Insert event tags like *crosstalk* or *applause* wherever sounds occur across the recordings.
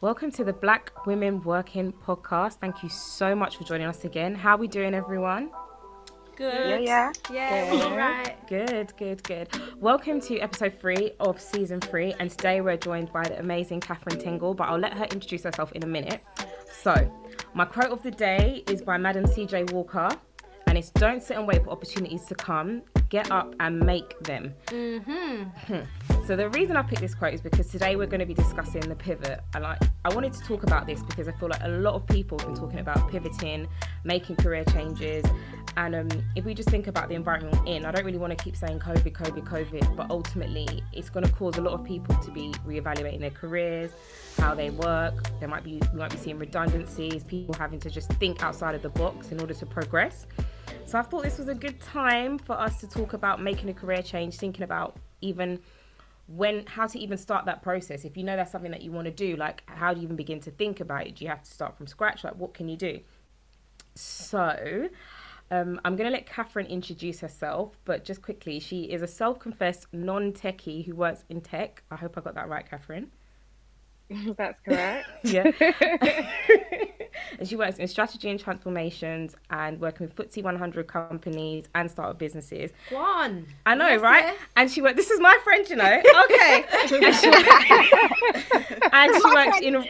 Welcome to the Black Women Working podcast. Thank you so much for joining us again. How are we doing, everyone? Good. Yeah, yeah. Yeah, Good. all right. Good, good, good. Welcome to episode three of season three, and today we're joined by the amazing Catherine Tingle, but I'll let her introduce herself in a minute. So, my quote of the day is by Madam CJ Walker, and it's Don't sit and wait for opportunities to come, get up and make them. Mm-hmm. *laughs* So the reason I picked this quote is because today we're going to be discussing the pivot, and I, I wanted to talk about this because I feel like a lot of people have been talking about pivoting, making career changes, and um, if we just think about the environment we're in, I don't really want to keep saying COVID, COVID, COVID, but ultimately it's going to cause a lot of people to be reevaluating their careers, how they work. There might be we might be seeing redundancies, people having to just think outside of the box in order to progress. So I thought this was a good time for us to talk about making a career change, thinking about even when how to even start that process. If you know that's something that you want to do like how do you even begin to think about it? Do you have to start from scratch? Like what can you do? So um, i'm going to let catherine introduce herself but just quickly she is a self-confessed non-techie who works in tech. I hope i got that right catherine *laughs* That's correct. *laughs* yeah *laughs* and she works in strategy and transformations and working with FTSE 100 companies and startup businesses Go on. I know, Yes, right? yes. And she worked. This is my friend, you know. Okay. and, she, and she works in.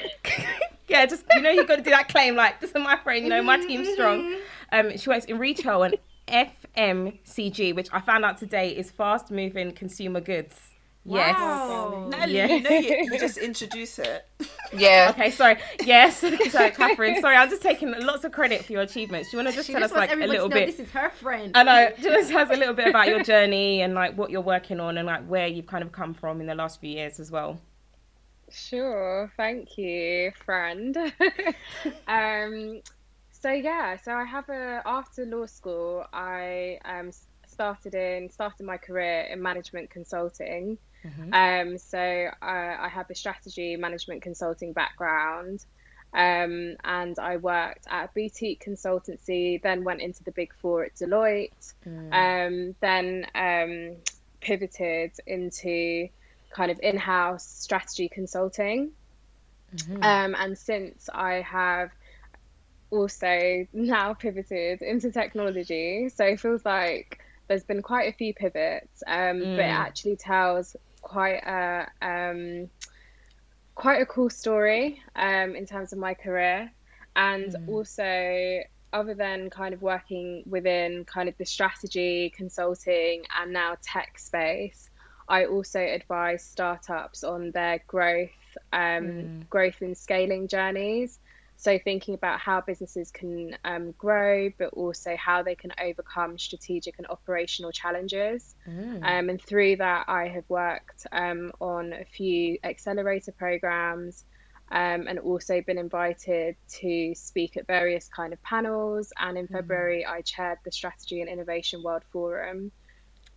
yeah, just you know, you got to do that claim. Like, this is my friend. You know, my team's strong. Um, she works in retail and FMCG, which I found out today is fast moving consumer goods. Yes. Wow. Natalie, Yeah. you know you, you *laughs* just introduce it. Yeah. Okay, sorry. Yes, *laughs* so Catherine. Sorry, I'm just taking lots of credit for your achievements. Do you want to just She tell just us like a little bit? this is her friend. I know. *laughs* Just tell us a little bit about your journey and like what you're working on and like where you've kind of come from in the last few years as well. Sure. Thank you, friend. um, so yeah, so I have a after law school, I um started in started my career in management consulting. Um, so I, I have a strategy management consulting background. Um, and I worked at a boutique consultancy, then went into the big four at Deloitte, um, then um, pivoted into kind of in house strategy consulting. Um, and since I have also *laughs* now pivoted into technology, so it feels like there's been quite a few pivots, um, but it actually tells quite a um, quite a cool story um, in terms of my career, and also other than kind of working within kind of the strategy consulting and now tech space, I also advise startups on their growth, um, growth and scaling journeys. So thinking about how businesses can um, grow, but also how they can overcome strategic and operational challenges. Um, and through that, I have worked um, on a few accelerator programs. Um, and also been invited to speak at various kind of panels. And in February, I chaired the Strategy and Innovation World Forum.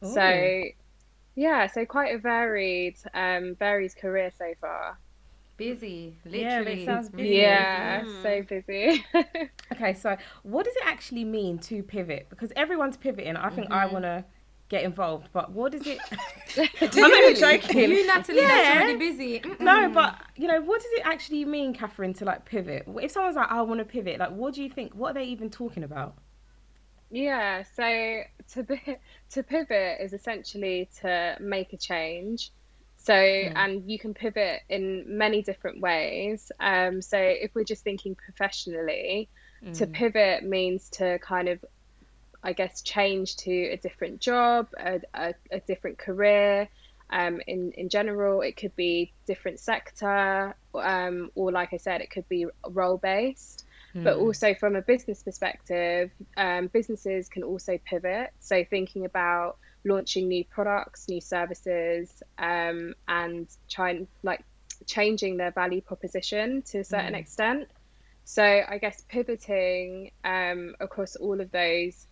So, yeah, so quite a varied, um, varied career so far. Busy. Yeah, it Literally. sounds busy. Yeah, Mm. so busy. *laughs* Okay, so what does it actually mean to pivot? Because everyone's pivoting. I think I want to get involved, but what does it? *laughs* *laughs* I'm not even joking. You, Natalie, Yeah. that's already busy. Mm-mm. No, but you know, what does it actually mean, Catherine, to like pivot? If someone's like, I want to pivot, like, what do you think? What are they even talking about? Yeah, so to to pivot is essentially to make a change. So, and you can pivot in many different ways. Um, so, if we're just thinking professionally, to pivot means to kind of, I guess, change to a different job, a, a, a different career. Um, in in general, it could be different sector, um, or like I said, it could be role based but also from a business perspective, um, businesses can also pivot. So thinking about launching new products, new services, um, and trying like changing their value proposition to a certain extent. So I guess pivoting um, across all of those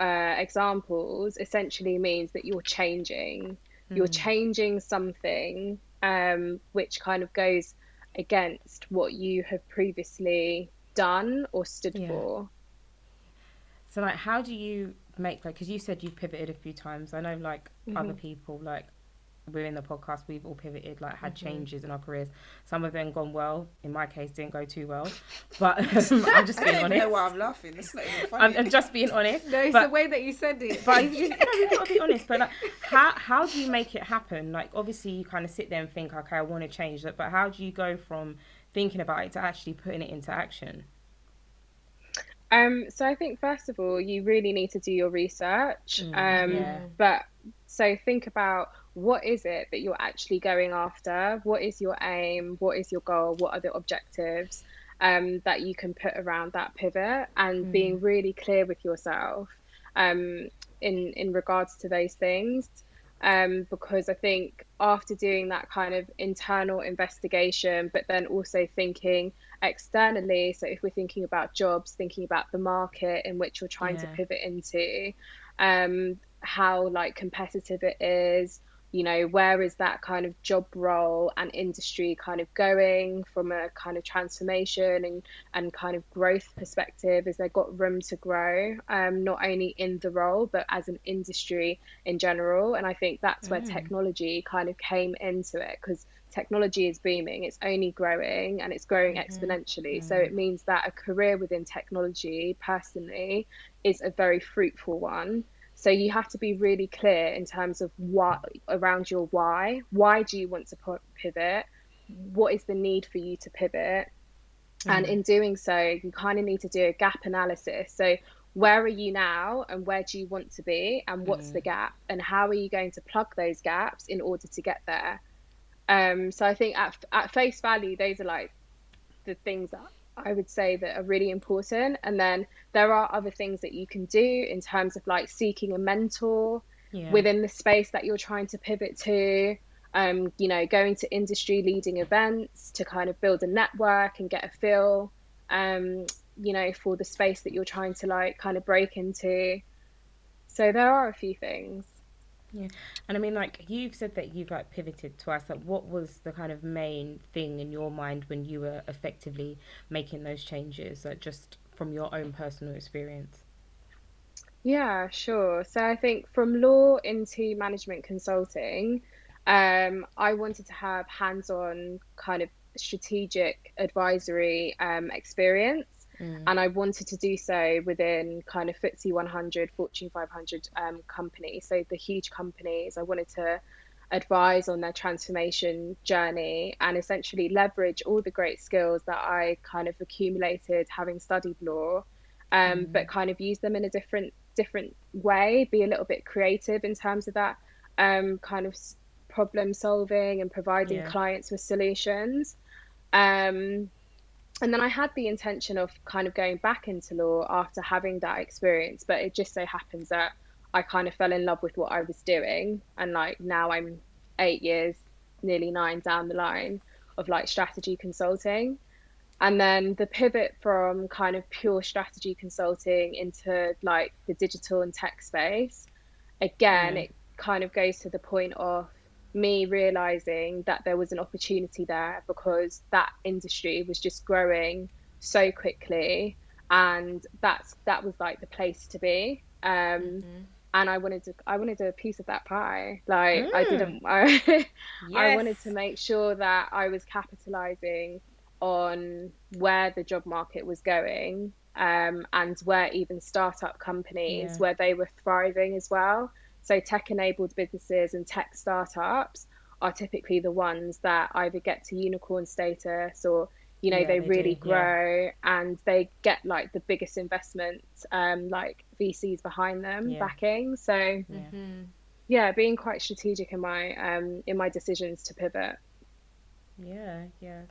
uh, examples essentially means that you're changing. You're changing something um, which kind of goes against what you have previously done or stood Yeah. for. So, like, how do you make like? Because you said you've pivoted a few times. I know, like, other people, like, within the podcast, we've all pivoted, like had Mm-hmm. changes in our careers. Some of them gone well. In my case, didn't go too well. But um, *laughs* I'm just *laughs* I being don't honest. know why I'm laughing. It's not even funny. I'm, I'm just being honest. No, it's But- the way that you said it. But you, *laughs* you know, you've got to be honest. But like, how how do you make it happen? Like, obviously, you kind of sit there and think, okay, I want to change that. But how do you go from thinking about it to actually putting it into action? Um, so I think first of all, you really need to do your research. Mm, um, yeah. But so think about what is it that you're actually going after? What is your aim? What is your goal? What are the objectives um, that you can put around that pivot? And Mm. being really clear with yourself um, in in regards to those things. Um, because I think after doing that kind of internal investigation, but then also thinking externally, so if we're thinking about jobs, thinking about the market in which you're trying to pivot into, um, how like competitive it is, you know, where is that kind of job role and industry kind of going from a kind of transformation and, and kind of growth perspective? Is there got room to grow, um, not only in the role, but as an industry in general? And I think that's where Mm. technology kind of came into it because technology is booming, it's only growing and it's growing Mhm. exponentially. So Mm. it means that a career within technology, personally, is a very fruitful one. So you have to be really clear in terms of what around your why. Why do you want to pivot? What is the need for you to pivot? And Mm. in doing so, you kind of need to do a gap analysis. So where are you now and where do you want to be and what's Mm. the gap and how are you going to plug those gaps in order to get there? Um, so I think at, at face value, those are like the things that I would say that are really important. And then there are other things that you can do in terms of like seeking a mentor Yeah. within the space that you're trying to pivot to. Um, you know, going to industry leading events to kind of build a network and get a feel, um, you know, for the space that you're trying to like kind of break into. So there are a few things. Yeah, and I mean, like you've said that you've like pivoted twice. Like, what was the kind of main thing in your mind when you were effectively making those changes? Like, just from your own personal experience. Yeah, sure. So I think from law into management consulting, um, I wanted to have hands-on kind of strategic advisory um, experience. Mm. and I wanted to do so within kind of FTSE 100, Fortune 500 um, companies. So the huge companies, I wanted to advise on their transformation journey and essentially leverage all the great skills that I kind of accumulated having studied law, um, Mm. but kind of use them in a different different way, be a little bit creative in terms of that um, kind of problem solving and providing Yeah. clients with solutions. Um, and then I had the intention of kind of going back into law after having that experience, but it just so happens that I kind of fell in love with what I was doing, and like now I'm eight years, nearly nine down the line of like strategy consulting. And then the pivot from kind of pure strategy consulting into like the digital and tech space, again, Mm. it kind of goes to the point of me realizing that there was an opportunity there because that industry was just growing so quickly. And that's that was like the place to be. Um and i wanted to i wanted a piece of that pie. Like i Mm. didn't I, *laughs* I wanted to make sure that i was capitalizing on where the job market was going um, and where even startup companies Yeah. where they were thriving as well so tech enabled businesses and tech startups are typically the ones that either get to unicorn status or you know Yeah, they, they really do, yeah. grow and they get like the biggest investment um, like VCs behind them Yeah. backing so Yeah. Mhm. yeah being quite strategic in my um, in my decisions to pivot Yeah, yeah.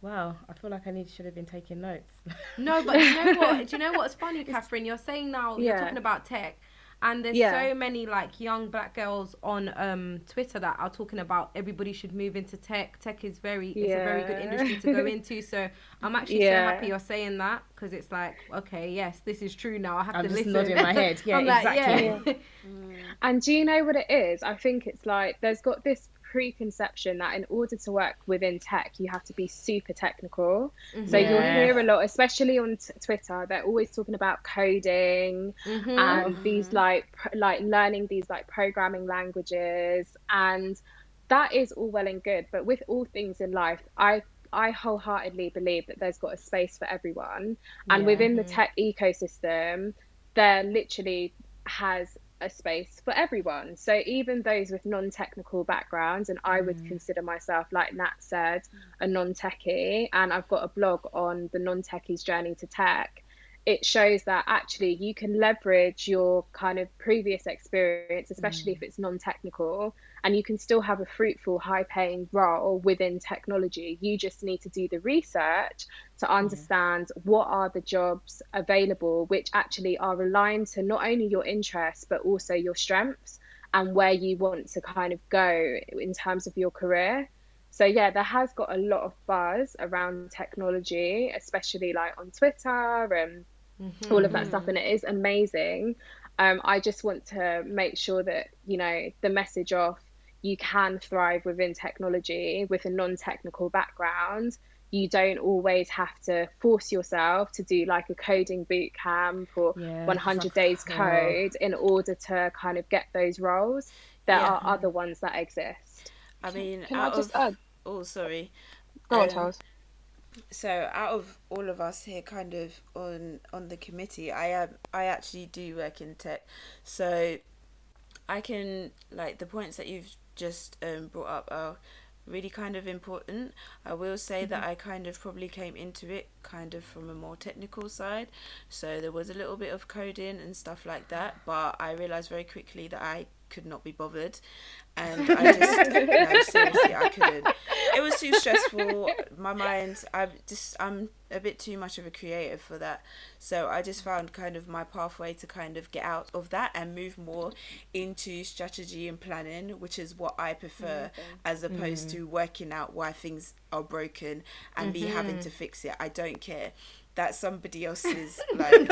Wow, I feel like I need should have been taking notes. No, but do you know *laughs* what? Do you know what's funny, *laughs* Catherine? You're saying now you're talking about tech, and there's Yeah. so many like young black girls on um, Twitter that are talking about everybody should move into tech. Tech is very it's a very good industry to go *laughs* into. So I'm actually Yeah. so happy you're saying that because it's like okay, yes, this is true now. I have I'm to just listen. nodding my head. *laughs* Yeah, I'm like, exactly. yeah. *laughs* And do you know what it is? I think it's like there's got this preconception that in order to work within tech, you have to be super technical. Mm-hmm. So you'll hear a lot, especially on t- Twitter. They're always talking about coding Mhm. and these like pr- like learning these like programming languages, and that is all well and good. But with all things in life, I I wholeheartedly believe that there's got a space for everyone, and Yeah. within the tech ecosystem, there literally has a space for everyone. So even those with non-technical backgrounds, and I would mm. consider myself, like Nat said, a non-techie, and I've got a blog on the non-techie's journey to tech. It shows that actually you can leverage your kind of previous experience, especially mm. if it's non-technical, and you can still have a fruitful, high-paying role within technology. You just need to do the research to mm. understand what are the jobs available which actually are aligned to not only your interests but also your strengths and where you want to kind of go in terms of your career. So yeah there has got a lot of buzz around technology especially like on twitter and all of that stuff and it is amazing. Um, i just want to make sure that you know the message of you can thrive within technology with a non-technical background. You don't always have to force yourself to do like a coding boot camp or Yeah, 100 days code in order to kind of get those roles. There Yeah. are other ones that exist. I mean, can i out just of add? Oh, sorry. go on Um, charles So out of all of us here, kind of on on the committee, I am I actually do work in tech, so I can like the points that you've just um, brought up are really kind of important. I will say that I kind of probably came into it kind of from a more technical side, so there was a little bit of coding and stuff like that, but I realized very quickly that I could not be bothered, and I just no seriously I couldn't. It was too stressful. My mind, I just I'm a bit too much of a creative for that. So I just found kind of my pathway to kind of get out of that and move more into strategy and planning, which is what I prefer mm-hmm. as opposed mm. to working out why things are broken and me having mm-hmm. to fix it. I don't care. That's somebody else's like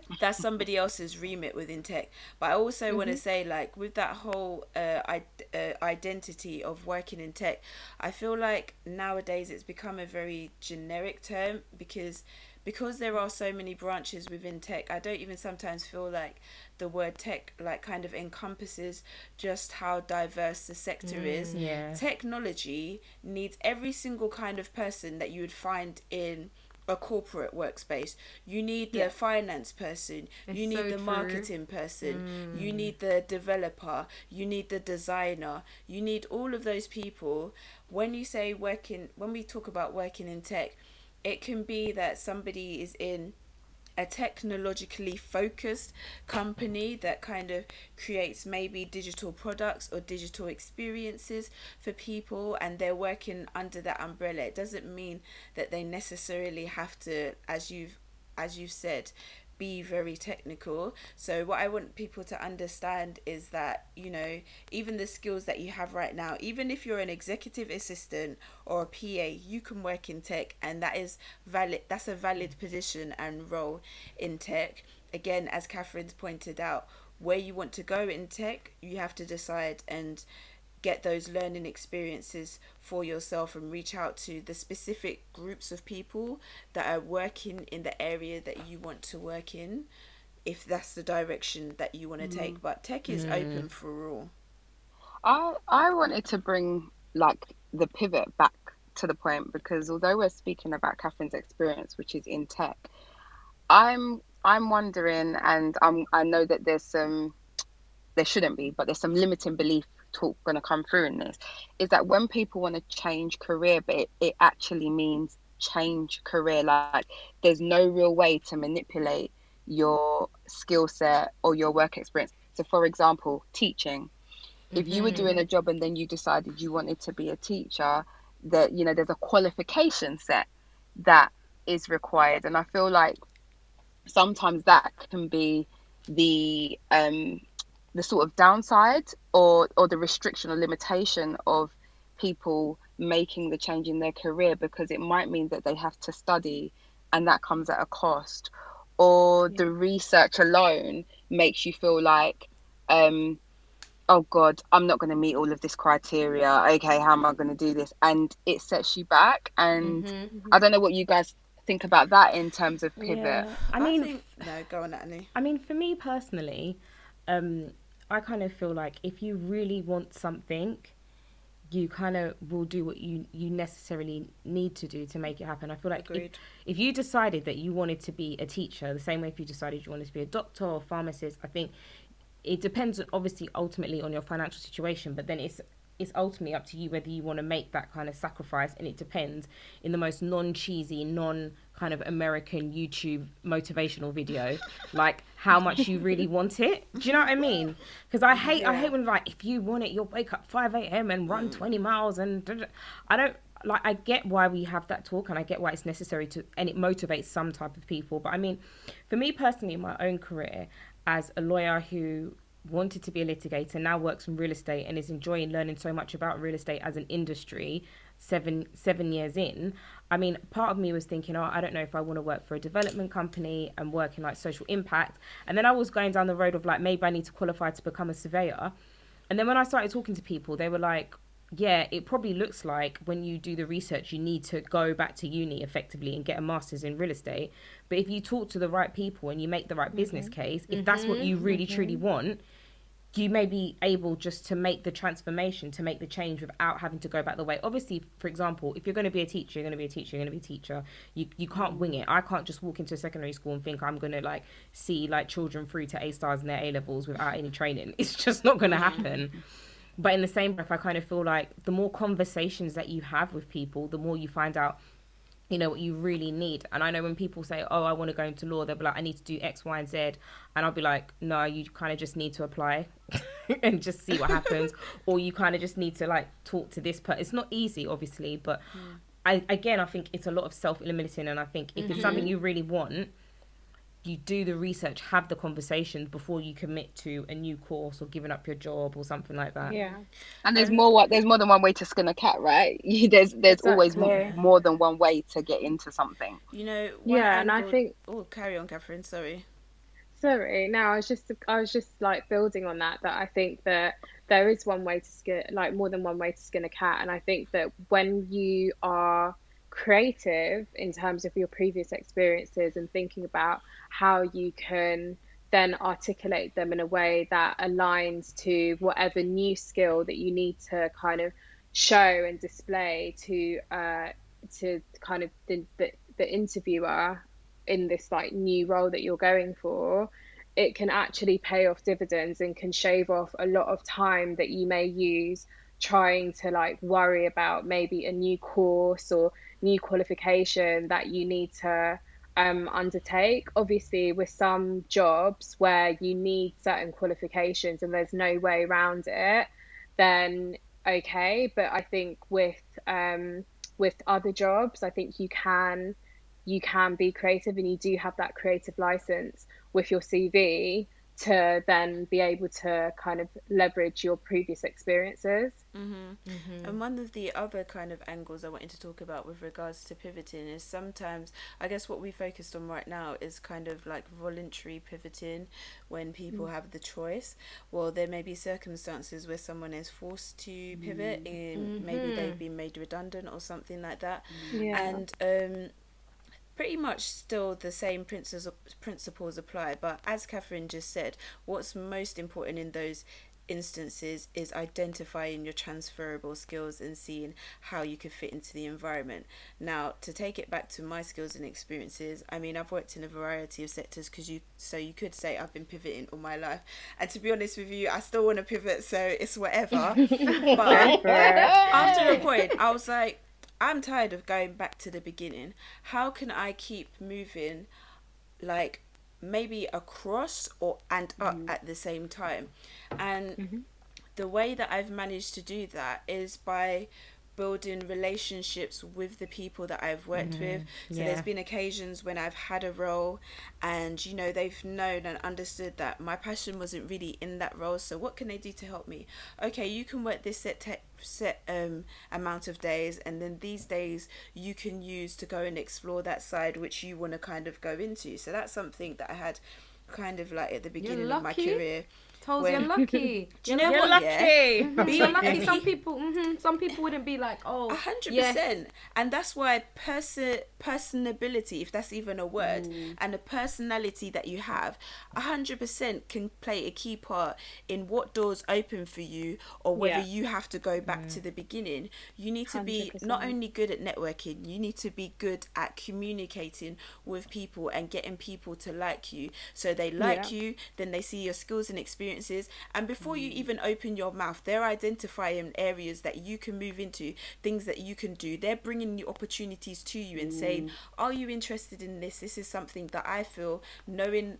*laughs* that's somebody else's remit within tech. But I also want to say, like, with that whole uh, I- uh, identity of working in tech, I feel like nowadays it's become a very generic term because because there are so many branches within tech. I don't even sometimes feel like the word tech like kind of encompasses just how diverse the sector is. yeah. Technology needs every single kind of person that you would find in a corporate workspace. You need the Yeah. finance person, you need so the true. marketing person, you mm. need the developer, you need the designer, you need all of those people. When you say working, when we talk about working in tech, it can be that somebody is in a technologically focused company that kind of creates maybe digital products or digital experiences for people and they're working under that umbrella. It doesn't mean that they necessarily have to as you've as you've said be very technical. So what i want people to understand is that you know even the skills that you have right now even if you're an executive assistant or a pa you can work in tech and that is valid that's a valid position and role in tech. Again as catherine's pointed out where you want to go in tech you have to decide and get those learning experiences for yourself and reach out to the specific groups of people that are working in the area that you want to work in if that's the direction that you want to take mm. but tech is mm. open for all. I I wanted to bring like the pivot back to the point because although we're speaking about Catherine's experience, which is in tech, I'm I'm wondering, and I'm I know that there's some there shouldn't be, but there's some limiting belief talk going to come through in this. Is that when people want to change career, but it, it actually means change career. Like there's no real way to manipulate your skill set or your work experience. So, for example, teaching if you were doing a job and then you decided you wanted to be a teacher that you know there's a qualification set that is required and i feel like sometimes that can be the um the sort of downside or or the restriction or limitation of people making the change in their career because it might mean that they have to study and that comes at a cost or the research alone makes you feel like um oh god i'm not going to meet all of this criteria okay how am i going to do this and it sets you back and Mhm. i don't know what you guys think about that in terms of pivot Yeah. I mean, think, no, go on, Annie. I mean, for me personally, um, I kind of feel like if you really want something, you kind of will do what you you necessarily need to do to make it happen. I feel like if, if you decided that you wanted to be a teacher, the same way if you decided you wanted to be a doctor or pharmacist, I think it depends obviously ultimately on your financial situation, but then it's it's ultimately up to you whether you want to make that kind of sacrifice and it depends in the most non cheesy, non kind of American YouTube motivational video, *laughs* like how much you really want it. Do you know what I mean? Because I hate I hate when like if you want it, you'll wake up five AM and run mm. twenty miles and da- da- I don't like I get why we have that talk and I get why it's necessary to and it motivates some type of people. But I mean, for me personally in my own career as a lawyer who wanted to be a litigator now works in real estate and is enjoying learning so much about real estate as an industry seven seven years in. I mean part of me was thinking oh i don't know if i want to work for a development company and work in like social impact. And then i was going down the road of like maybe i need to qualify to become a surveyor. And then when i started talking to people they were like yeah, it probably looks like when you do the research, you need to go back to uni effectively and get a master's in real estate. But if you talk to the right people and you make the right business mm-hmm. case, if that's what you mm-hmm. really mm-hmm. truly want, you may be able just to make the transformation, to make the change without having to go back the way. Obviously, for example, if you're going to be a teacher, you're going to be a teacher, you're going to be a teacher. You you can't wing it. I can't just walk into a secondary school and think I'm going to like see like children through to A stars in their A levels without any training. *laughs* It's just not going to happen. But in the same breath, I kind of feel like the more conversations that you have with people, the more you find out, you know, what you really need. And I know when people say, oh, I want to go into law, they'll be like, I need to do X, Y, and Z. And I'll be like, no, you kind of just need to apply *laughs* and just see what happens. *laughs* or you kind of just need to like talk to this person. It's not easy, obviously, but mm. I, again, I think it's a lot of self limiting. And I think if it's something mm-hmm. you really want, you do the research, have the conversations before you commit to a new course or giving up your job or something like that. Yeah. And there's um, more. wa- There's more than one way to skin a cat, right? *laughs* there's there's always more, more than one way to get into something. You know, one Yeah, and I angle- think Oh, carry on, Catherine. Sorry. Sorry, no, I was just I was just like building on that that I think that there is one way to skin like more than one way to skin a cat and I think that when you are creative in terms of your previous experiences and thinking about how you can then articulate them in a way that aligns to whatever new skill that you need to kind of show and display to uh to kind of the, the, the interviewer in this like new role that you're going for it can actually pay off dividends and can shave off a lot of time that you may use trying to like worry about maybe a new course or new qualification that you need to um, undertake. Obviously, with some jobs where you need certain qualifications and there's no way around it, then okay. But I think with um, with other jobs, I think you can you can be creative and you do have that creative license with your CV to then be able to kind of leverage your previous experiences. Mm-hmm. Mm-hmm. And one of the other kind of angles I wanted to talk about with regards to pivoting is sometimes, I guess what we focused on right now is kind of like voluntary pivoting when people mm. have the choice. Well, there may be circumstances where someone is forced to pivot, in maybe mm-hmm. they've been made redundant or something like that. Yeah. And um, pretty much still the same principles principles apply. But as Catherine just said, what's most important in those instances is identifying your transferable skills and seeing how you could fit into the environment. Now, to take it back to my skills and experiences, I mean, I've worked in a variety of sectors because you, so you could say I've been pivoting all my life. And to be honest with you, I still want to pivot, so it's whatever. *laughs* but after a point, I was like, I'm tired of going back to the beginning. How can I keep moving, like maybe across or and up mm. at the same time? And mm-hmm. the way that I've managed to do that is by building relationships with the people that I've worked with. So yeah. there's been occasions when I've had a role and you know they've known and understood that my passion wasn't really in that role. So what can they do to help me? Okay, you can work this set te- set um amount of days and then these days you can use to go and explore that side which you want to kind of go into. So that's something that I had kind of like at the beginning of my career. Toes, when- you're lucky. *laughs* Do you know You're what? lucky. Yeah? You're *laughs* Be- lucky. Some people, hmm some people wouldn't be like, oh, A hundred yes. percent, and that's why person personability, if that's even a word, Mm. and the personality that you have, a hundred percent can play a key part in what doors open for you, or whether Yeah. you have to go back Mm. to the beginning. You need to be 100%. not only good at networking, you need to be good at communicating with people and getting people to like you, so they like Yeah. you, then they see your skills and experiences, and before you Mm. even open your mouth, they're identifying areas that you can move into, things that you can do. They're bringing new opportunities to you and Mm. saying, "Are you interested in this? This is something that I feel knowing."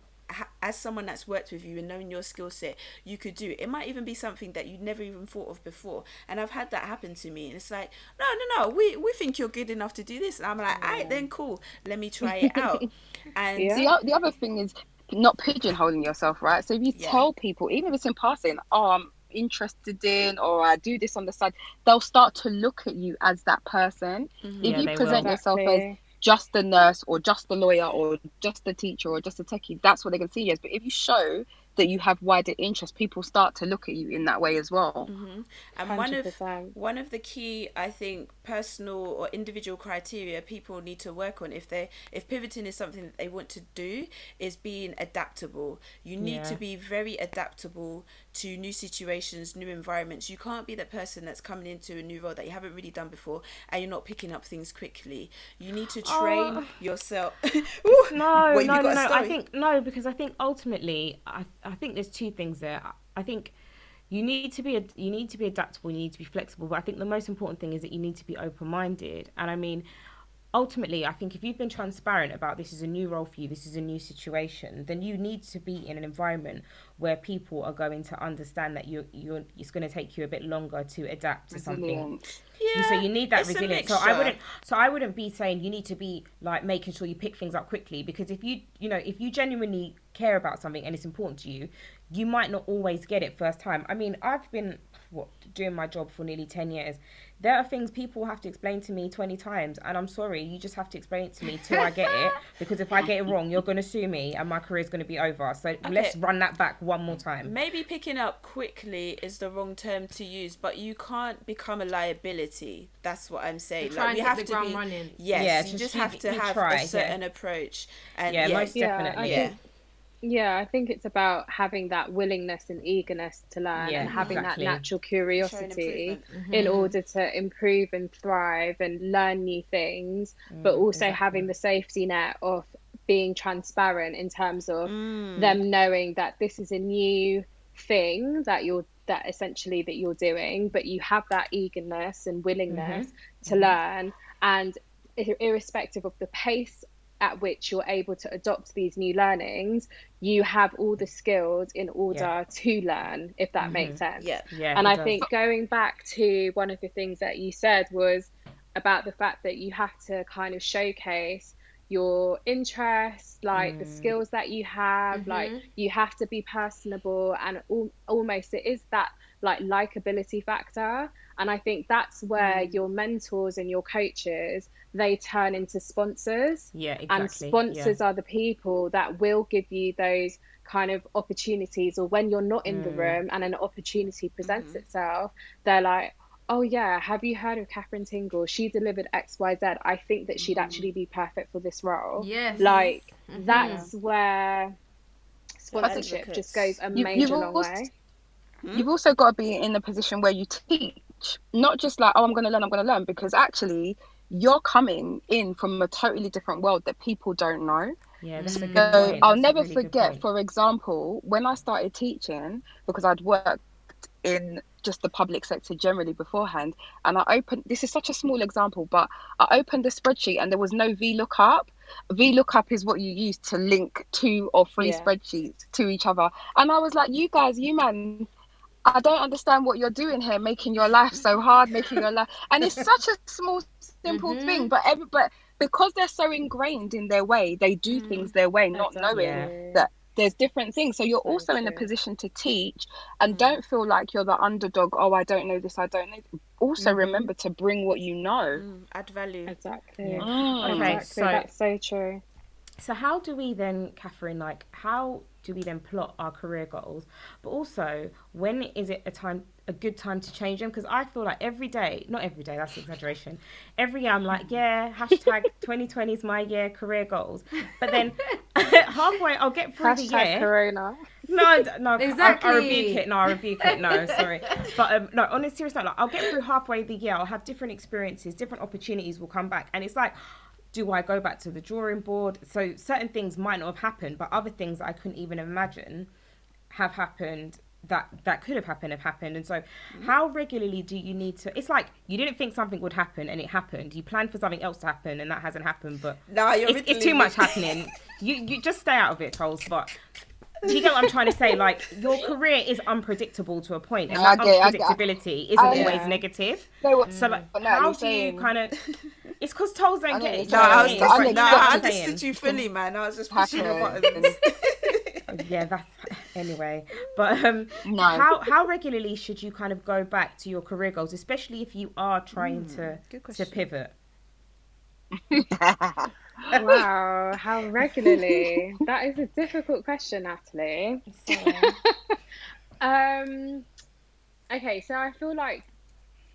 As someone that's worked with you and knowing your skill set, you could do. It might even be something that you'd never even thought of before. And I've had that happen to me. And it's like, no, no, no, we, we think you're good enough to do this. And I'm like, all right, then cool. Let me try it out. *laughs* And Yeah. The, the other thing is not pigeonholing yourself, right? So if you Yeah. tell people, even if it's in passing, oh, I'm interested in, or I do this on the side, they'll start to look at you as that person. If Mhm. Yeah, you present will. yourself as just a nurse or just a lawyer or just a teacher or just a techie, that's what they can see you as. But if you show that you have wider interests, people start to look at you in that way as well. Mhm. And one of one of the key, I think, personal or individual criteria people need to work on if they if pivoting is something that they want to do is being adaptable. You need Yeah. to be very adaptable to new situations, new environments. You can't be that person that's coming into a new role that you haven't really done before and you're not picking up things quickly. You need to train Oh. yourself. *laughs* No, what, no, no. I think no, because I think ultimately, I, I think there's two things there. I- I think you need to be you need to be adaptable. You need to be flexible. But I think the most important thing is that you need to be open minded. And I mean, ultimately, I think if you've been transparent about this is a new role for you, this is a new situation, then you need to be in an environment where people are going to understand that you you're it's going to take you a bit longer to adapt to something. Resilience. And so you need that resilience. So I wouldn't. So I wouldn't be saying you need to be like making sure you pick things up quickly because if you you know if you genuinely care about something and it's important to you, you might not always get it first time. I mean, I've been what doing my job for nearly ten years. There are things people have to explain to me twenty times, and I'm sorry, you just have to explain it to me till I get it. *laughs* Because if I get it wrong, you're gonna sue me, and my career's gonna be over. So let's run that back one more time. Maybe picking up quickly is the wrong term to use, but you can't become a liability. That's what I'm saying. Like we have to be. running. Yes, Yeah, you just just have to have try, a yeah. certain approach. And Yeah, yeah, most definitely. yeah. Think- Yeah, I think it's about having that willingness and eagerness to learn Yeah, and having exactly. that natural Showing curiosity improvement. in order to improve and thrive and learn new things, but Mm, also exactly. having the safety net of being transparent in terms of Mm. them knowing that this is a new thing that you're that essentially that you're doing but you have that eagerness and willingness Mm-hmm. to learn and irrespective of the pace at which you're able to adopt these new learnings you have all the skills in order to learn if that makes sense Yeah. Yeah, and I does. think going back to one of the things that you said was about the fact that you have to kind of showcase your interests, like the Mm. skills that you have, like you have to be personable and al- almost it is that like likability factor. And I think that's where Mm. your mentors and your coaches they turn into sponsors yeah, exactly. and sponsors are the people that will give you those kind of opportunities or when you're not in the Mm. room and an opportunity presents Mm-hmm. itself they're like oh yeah have you heard of catherine tingle she delivered xyz i think that she'd Mm-hmm. actually be perfect for this role Yes. like Mhm. that's where sponsorship just goes a You- major you've long also- way You've also got to be in the position where you teach, not just like, oh, I'm going to learn, I'm going to learn, because actually you're coming in from a totally different world that people don't know. Yeah, that's a good point. I'll That's never really forget, for example, when I started teaching, because I'd worked in just the public sector generally beforehand, and I opened this is such a small example, but I opened a spreadsheet and there was no VLOOKUP. VLOOKUP is what you use to link two or three Yeah. spreadsheets to each other. And I was like, you guys, you man, I don't understand what you're doing here, making your life so hard, making your life, and it's such a small, simple Mhm. thing. But every, but because they're so ingrained in their way, they do things their way, not knowing Yeah. that there's different things. So you're So also in a position to teach, and don't feel like you're the underdog. Oh, I don't know this. I don't know. Also, remember to bring what you know. Mm, add value. exactly Yeah. Mm. Okay, exactly so that's so true so how do we then, Catherine? Like, how do we then plot our career goals? But also, when is it a time, a good time to change them? Because I feel like every day, not every day, that's exaggeration. Every year, I'm like, *laughs* yeah, hashtag 2020 is my year, career goals. But then *laughs* halfway, I'll get through the Hashtag year. Corona. No, no, Exactly. I, I rebuke it. No, I rebuke it. No, *laughs* sorry. But um, no, on a serious note, like, I'll get through halfway the year. I'll have different experiences, different opportunities will come back, and it's like, do I go back to the drawing board? So certain things might not have happened, but other things I couldn't even imagine have happened. That that could have happened have happened, and so mm-hmm. how regularly do you need to? It's like you didn't think something would happen, and it happened. You planned for something else to happen, and that hasn't happened. But you're it's, it's too much *laughs* happening. You you just stay out of it, Toles. But you get what I'm trying to say? Like your career is unpredictable to a point, and No, I that get it, I get- unpredictability isn't I- always Yeah. negative. No, So like, no, how you're do you kind of? *laughs* It's because Toles don't I get it. No, I was mean? I like, no, you're I understood you fully, man. I was just pushing your Happen. buttons. *laughs* yeah, that's anyway. But um, No. how how regularly should you kind of go back to your career goals, especially if you are trying to to pivot? *laughs* Wow, how regularly? that is a difficult question, Natalie. *laughs* Um, okay, so I feel like,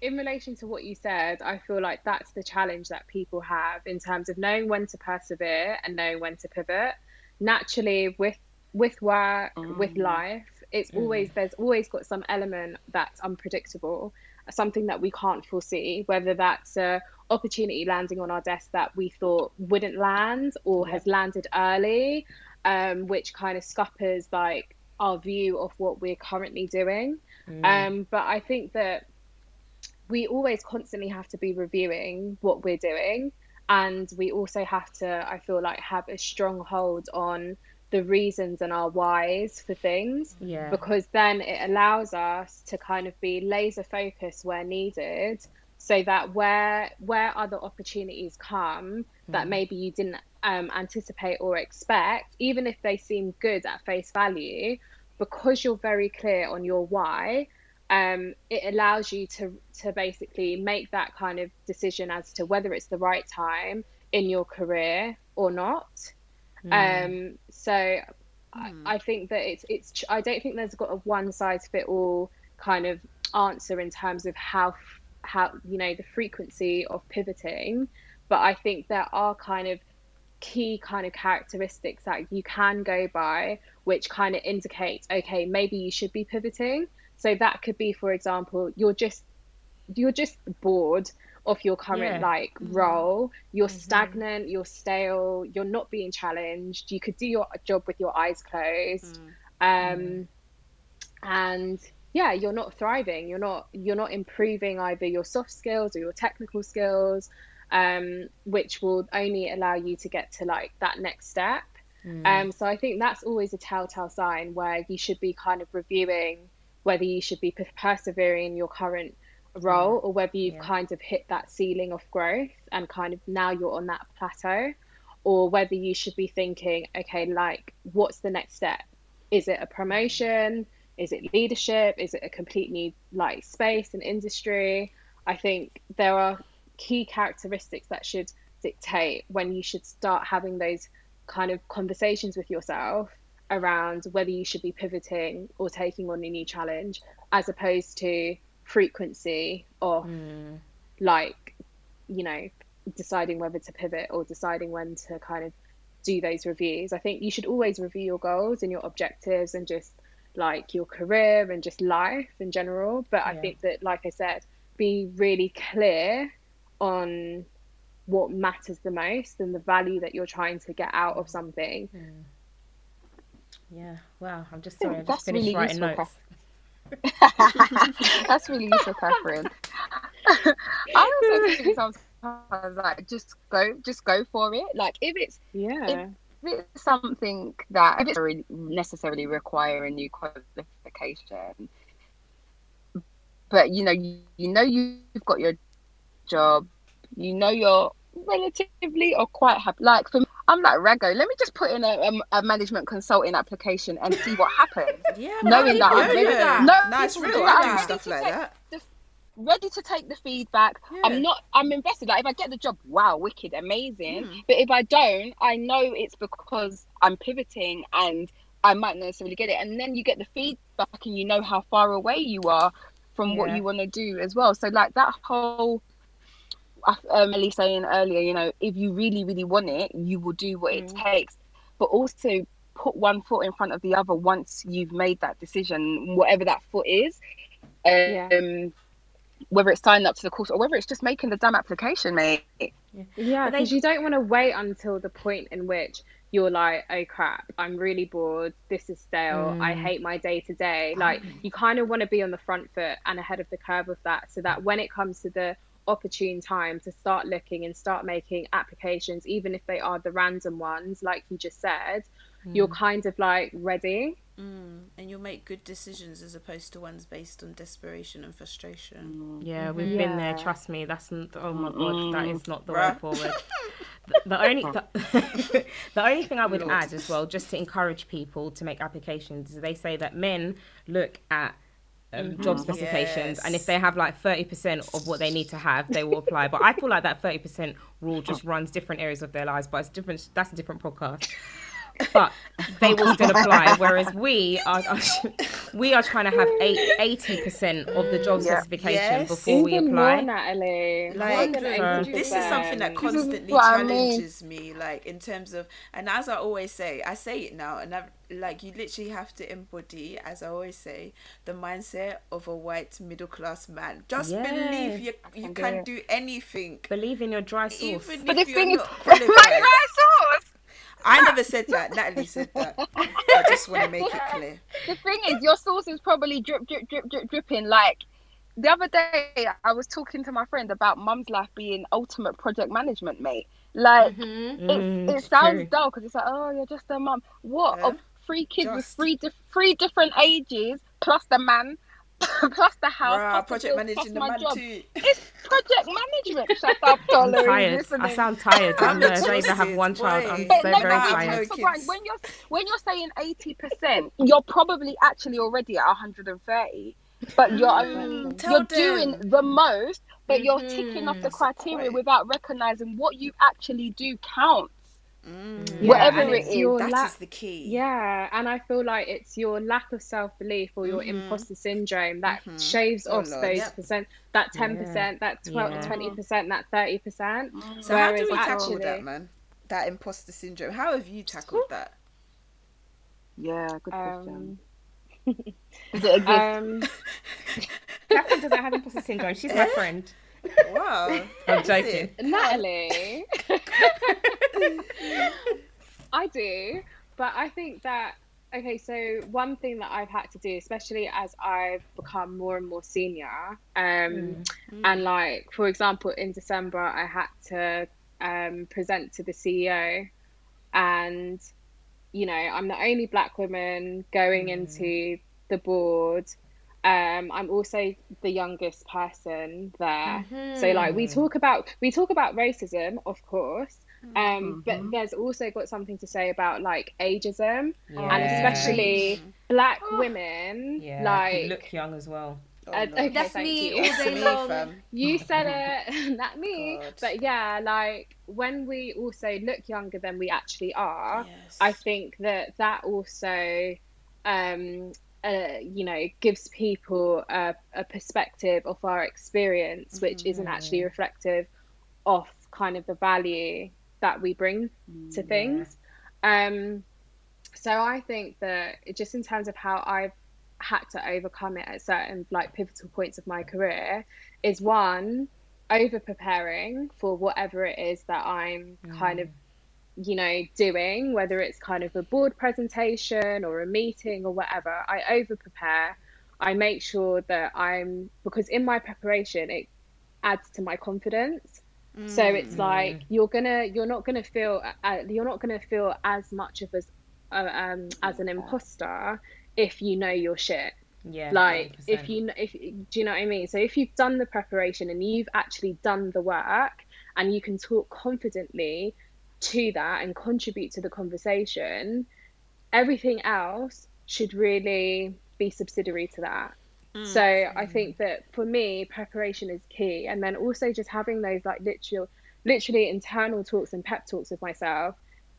in relation to what you said, I feel like that's the challenge that people have in terms of knowing when to persevere and knowing when to pivot. Naturally, with with work, with life, it's always there's always got some element that's unpredictable, something that we can't foresee, whether that's a opportunity landing on our desk that we thought wouldn't land or has landed early, um, which kind of scuppers like our view of what we're currently doing. Um, but I think that we always constantly have to be reviewing what we're doing. And we also have to, I feel like, have a strong hold on the reasons and our whys for things Yeah. because then it allows us to kind of be laser focused where needed so that where where other opportunities come that maybe you didn't um, anticipate or expect even if they seem good at face value because you're very clear on your why um, it allows you to to basically make that kind of decision as to whether it's the right time in your career or not um, so I, I think that it's it's I don't think there's got a one size fit all kind of answer in terms of how how you know the frequency of pivoting, but I think there are kind of key kind of characteristics that you can go by which kind of indicate okay maybe you should be pivoting. So that could be for example you're just you're just bored of your current Yeah. like role. You're stagnant you're stale you're not being challenged. You could do your job with your eyes closed. Um and yeah you're not thriving. You're not you're not improving either your soft skills or your technical skills um which will only allow you to get to like that next step. Um so i think that's always a telltale sign where you should be kind of reviewing whether you should be persevering in your current role mm. or whether you've Yeah. kind of hit that ceiling of growth and kind of now you're on that plateau or whether you should be thinking okay like what's the next step? Is it a promotion? Is it leadership? Is it a complete new like space and industry? I think there are key characteristics that should dictate when you should start having those kind of conversations with yourself around whether you should be pivoting or taking on a new challenge as opposed to frequency of mm. like you know deciding whether to pivot or deciding when to kind of do those reviews i think you should always review your goals and your objectives and just like your career and just life in general but i Yeah. think that like i said be really clear on what matters the most and the value that you're trying to get out of something mm. Yeah. Wow. I'm just oh, sorry. I just That's finished really writing notes. *laughs* That's really useful, Catherine. *laughs* I also think *laughs* sometimes like just go, just go for it. Like if it's yeah if it's something that if it's necessarily require a new qualification, but you know you, you know you've got your job, you know you're relatively or quite happy. Like for me, I'm like Rago. Let me just put in a, a, a management consulting application and see what happens. *laughs* Yeah, Knowing that people I'm do that. No, No, it's people real. do I that. stuff like that. ready to take the feedback. Yeah. I'm not. I'm invested. Like if I get the job, wow, wicked, amazing. Mm. But if I don't, I know it's because I'm pivoting and I might not necessarily get it. And then you get the feedback, and you know how far away you are from what you want to do as well. So like that whole. Uh, Um, Ellie saying earlier, you know, if you really, really want it, you will do what it takes. But also put one foot in front of the other once you've made that decision, whatever that foot is. Um, Yeah. Whether it's signing up to the course or whether it's just making the damn application, mate. Yeah, But they- because you don't want to wait until the point in which you're like, oh crap, I'm really bored. This is stale. I Mm. hate my day to day. Like, you kind of want to be on the front foot and ahead of the curve of that so that when it comes to the opportune time to start looking and start making applications, even if they are the random ones, like you just said, you're kind of like ready. Mm. And you'll make good decisions as opposed to ones based on desperation and frustration. Yeah, we've been there. Trust me. That's n- oh my god, that is not the way forward. *laughs* the, the only the, *laughs* the only thing I would Lord. add as well, just to encourage people to make applications, is they say that men look at. Um, job specifications and if they have like 30% of what they need to have they will apply. But i feel like that 30% rule just *laughs* runs different areas of their lives but it's different that's a different podcast but *laughs* they oh, will still apply. Whereas we are, are *laughs* we are trying to have 80% of the job Yeah. specification Yes. before we apply. more, Natalie. Like, More this is something that constantly what I mean. challenges me like in terms of and as i always say i say it now and i like you literally have to embody as i always say the mindset of a white middle class man just Yeah. believe you you can can, do do anything Believe in your dry sauce. even But if the thing is, *laughs* my dry sauce. I never said that natalie said that i just want to make it clear The thing is, your sauce is probably drip, drip, drip, drip, dripping. Like the other day, I was talking to my friend about mum's life being ultimate project management, mate. Like Mm-hmm. Mm, it, it sounds true. dull because it's like, oh, you're just a mum. What? Yeah. Of three kids with three dif- three different ages, plus the man, plus the house, Bruh, plus project bills, plus managing the my man job. too It's project management. *laughs* Shut up, I'm tired. Listening. I sound tired. I'm I'm uh, don't even have one child. I'm boy. so no, very no, tired. no it's not right. kids. When you're when you're saying eighty percent, you're probably actually already at 130. But you're um, you're doing the most, but you're ticking off the Mhm. criteria without recognizing what you actually do counts. Mm. Yeah, Whatever and it's is. your That la- is the key Yeah, and I feel like it's your lack of self belief or your Mhm. imposter syndrome that Mhm. shaves Oh, off Lord. those Yep. percent, that ten percent, that 12, Yeah. 20 percent, that thirty percent. So how do Whereas we tackle actually- that, man? That imposter syndrome. How have you tackled that? Yeah, good question. Um, *laughs* Does it exist? um, *laughs* *laughs* Catherine doesn't have imposter syndrome. She's my friend. Wow. I'm joking. it? Natalie, *laughs* I do, but I think that okay. So one thing that I've had to do, especially as I've become more and more senior, um, and like for example, in December, I had to um, present to the CEO, and you know, I'm the only black woman going into the board. Um, I'm also the youngest person there. So like we talk about we talk about racism, of course. Um, but there's also got something to say about like ageism and Yeah. especially black women Yeah, who like look young as well. Oh, uh, Lord. okay, That's me you. all day long. You said it, *laughs* not me. God. But yeah, like when we also look younger than we actually are, Yes. I think that that also, um, uh, you know, gives people a, a perspective of our experience, which isn't actually reflective of kind of the value that we bring to things. Um, so I think that just in terms of how I've had to overcome it at certain like pivotal points of my career is one over preparing for whatever it is that I'm kind of you know doing whether it's kind of a board presentation or a meeting or whatever I over prepare I make sure that I'm because in my preparation it adds to my confidence. So it's like you're gonna you're not gonna feel uh, you're not gonna feel as much of as uh, um as an imposter if you know your shit. Yeah. like 100%. if you kn- if do you know what i mean? So if you've done the preparation and you've actually done the work and you can talk confidently to that and contribute to the conversation everything else should really be subsidiary to that Mm. So I think that for me, preparation is key, and then also just having those like literal, literally internal talks and pep talks with myself,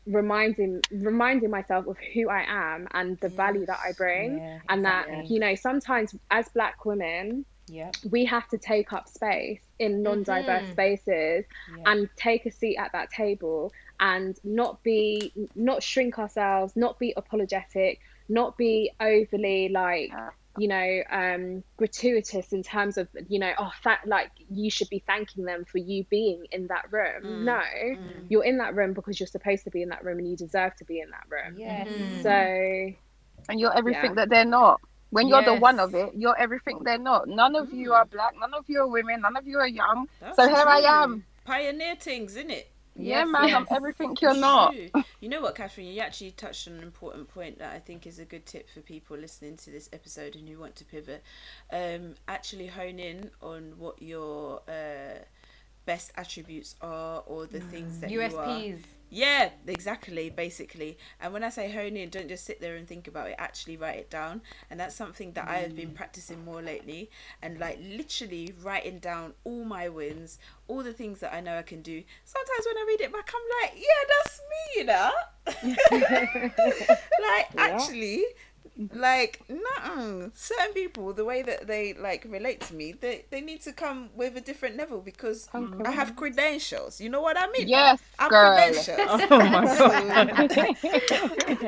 reminding reminding myself of who I am and the yes. value that I bring, yeah, and exactly. that you know sometimes as Black women. Yeah. We have to take up space in non-diverse mm-hmm. spaces and take a seat at that table and not be not shrink ourselves, not be apologetic, not be overly like you know um gratuitous in terms of you know oh that like you should be thanking them for you being in that room mm. no mm. you're in that room because you're supposed to be in that room and you deserve to be in that room yeah mm. so and you're everything yeah. that they're not when you're yes. the one of it you're everything they're not none of you mm. are black none of you are women none of you are young That's so here true. i am pioneer things isn't it yeah, yes, man, yes. I'm everything you're not. *laughs* you know what, Catherine? You actually touched on an important point that I think is a good tip for people listening to this episode and who want to pivot. Um, actually hone in on what your uh, best attributes are or the mm. things that USPs. you are. Yeah, exactly, basically. And when I say hone in, don't just sit there and think about it, actually write it down. And that's something that mm. I have been mm. practicing more lately. And like literally writing down all my wins, all the things that I know I can do. Sometimes when I read it back, I'm like, yeah, that's me, you know? *laughs* *laughs* like, yeah. actually, like no certain people the way that they like relate to me they they need to come with a different level because okay. i have credentials. You know what i mean? Yes I'm girl. credentials. *laughs* Oh my *laughs* god.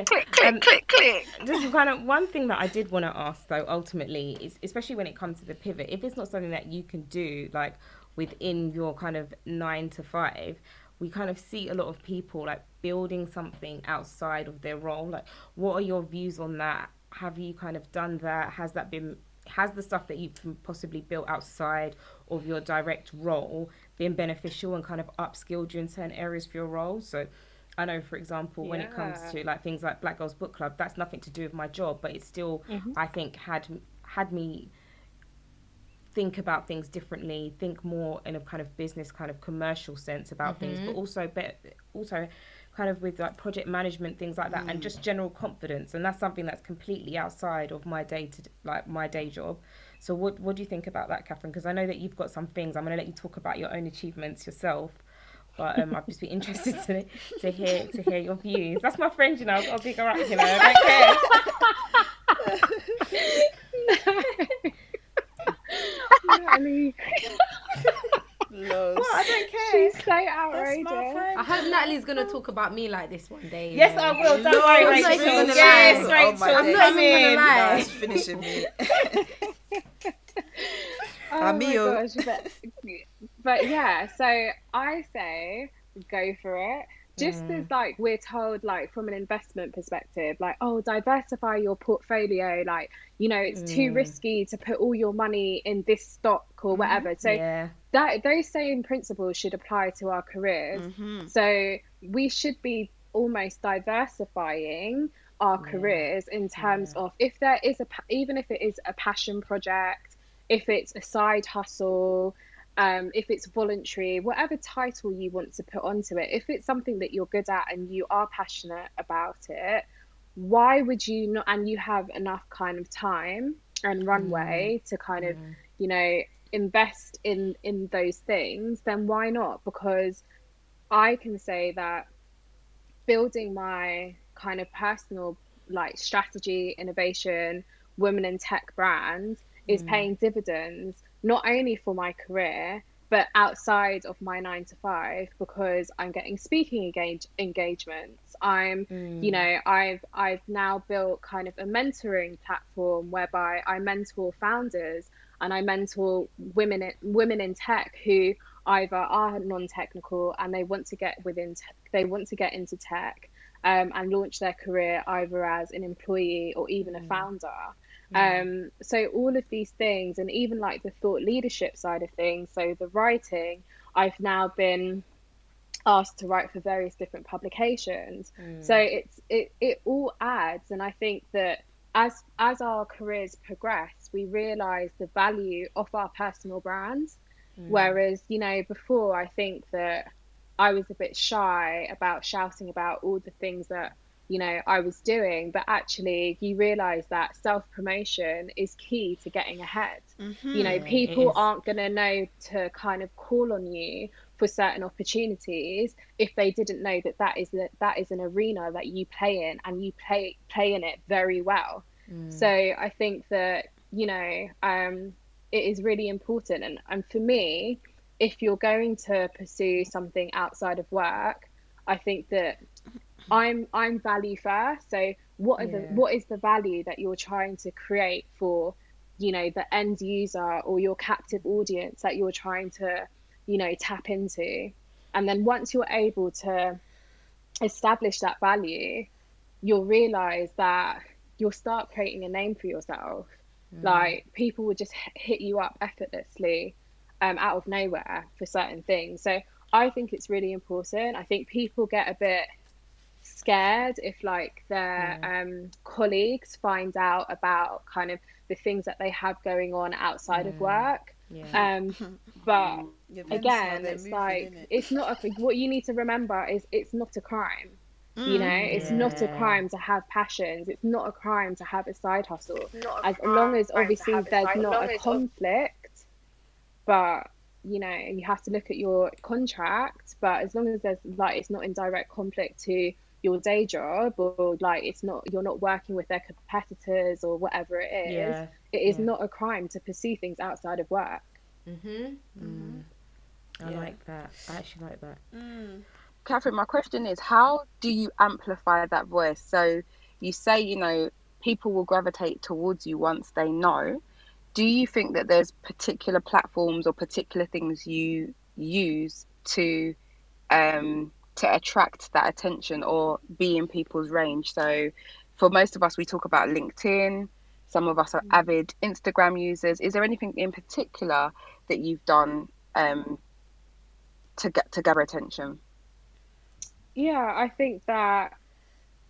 Click *laughs* click click click. Just kind of one thing that i did want to ask though ultimately is especially when it comes to the pivot if it's not something that you can do like within your kind of nine to five we kind of see a lot of people like building something outside of their role. Like what are your views on that have you kind of done that? Has that been has the stuff that you've possibly built outside of your direct role been beneficial and kind of upskilled you in certain areas for your role? So I know, for example, when it comes to like things like Black Girls Book Club, that's nothing to do with my job, but it still, mm-hmm. I think, had had me think about things differently, think more in a kind of business, kind of commercial sense about mm-hmm. things, but also, be, also kind of with like project management things like that mm. and just general confidence and that's something that's completely outside of my day to like my day job so what what do you think about that catherine because i know that you've got some things i'm going to let you talk about your own achievements yourself but um, I'd just be interested to, to hear to hear your views. That's my friend, you know. I'll big her up, you know. I don't care. *laughs* *laughs* *laughs* What? I don't care. She's so outrageous. I hope Natalie's gonna talk about me like this one day. Yes, know? I will. Don't no, worry, Rachel. Rachel. Yes, Rachel. Oh I'm not even gonna lie. No, finishing me. *laughs* oh Amigo. my gosh, but, but yeah, so I say go for it just mm. as like we're told like from an investment perspective like oh diversify your portfolio like you know it's mm. too risky to put all your money in this stock or mm-hmm. whatever so yeah. That those same principles should apply to our careers mm-hmm. so we should be almost diversifying our yeah. careers in terms yeah. of if there is a even if it is a passion project if it's a side hustle um, if it's voluntary, whatever title you want to put onto it, if it's something that you're good at and you are passionate about it, why would you not? And you have enough kind of time and runway mm. to kind of, mm. you know, invest in in those things. Then why not? Because I can say that building my kind of personal like strategy, innovation, women in tech brand is mm. paying dividends not only for my career but outside of my nine to five because I'm getting speaking engage engagements. I'm, mm. you know, I've I've now built kind of a mentoring platform whereby I mentor founders and I mentor women in, women in tech who either are non-technical and they want to get within te- they want to get into tech um, and launch their career either as an employee or even mm. a founder. Um, so all of these things, and even like the thought leadership side of things, so the writing, I've now been asked to write for various different publications. Mm. So it's it it all adds, and I think that as as our careers progress, we realise the value of our personal brands. Mm. Whereas you know before, I think that I was a bit shy about shouting about all the things that you know I was doing but actually you realize that self promotion is key to getting ahead you know people aren't going to know to kind of call on you for certain opportunities if they didn't know that that is a, that is an arena that you play in and you play play in it very well so I think that you know um, it is really important and, and for me if you're going to pursue something outside of work I think that I'm I'm value first. So what are the Yeah. what is the value that you're trying to create for, you know, the end user or your captive audience that you're trying to, you know, tap into. And then once you're able to establish that value, you'll realize that you'll start creating a name for yourself. Like people will just hit you up effortlessly um, out of nowhere for certain things. So I think it's really important. I think people get a bit scared if like their um, colleagues find out about kind of the things that they have going on outside of work. Yeah. Um, *laughs* but Depends again, it's moving, like innit? it's not a, what you need to remember is it's not a crime. You know, it's not a crime to have passions. It's not a crime to have a side hustle a as long as obviously there's not a as ob- conflict but you know you have to look at your contract but as long as there's like it's not in direct conflict to your day job or like it's not you're not working with their competitors or whatever it is Yeah, it is yeah. not a crime to pursue things outside of work Mm-hmm. I Yeah. like that. I actually like that. Mm. Catherine, my question is how do you amplify that voice? So you say, you know, people will gravitate towards you once they know. Do you think that there's particular platforms or particular things you use to um to attract that attention or be in people's range? So for most of us we talk about LinkedIn, some of us are avid Instagram users. Is there anything in particular that you've done um to get to gather attention? Yeah, I think that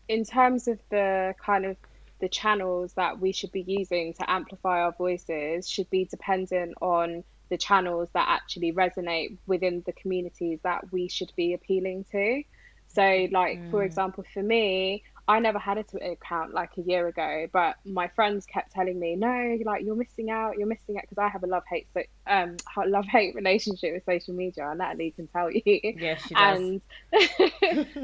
in terms of the kind of the channels that we should be using to amplify our voices should be dependent on the channels that actually resonate within the communities that we should be appealing to. So, like, for example, for me, I never had a Twitter account like a year ago, but my friends kept telling me, no, like, you're missing out, you're missing out, because I have a love hate, so, um, *laughs* love hate relationship with social media, and Natalie can tell you Yeah, she does. and *laughs*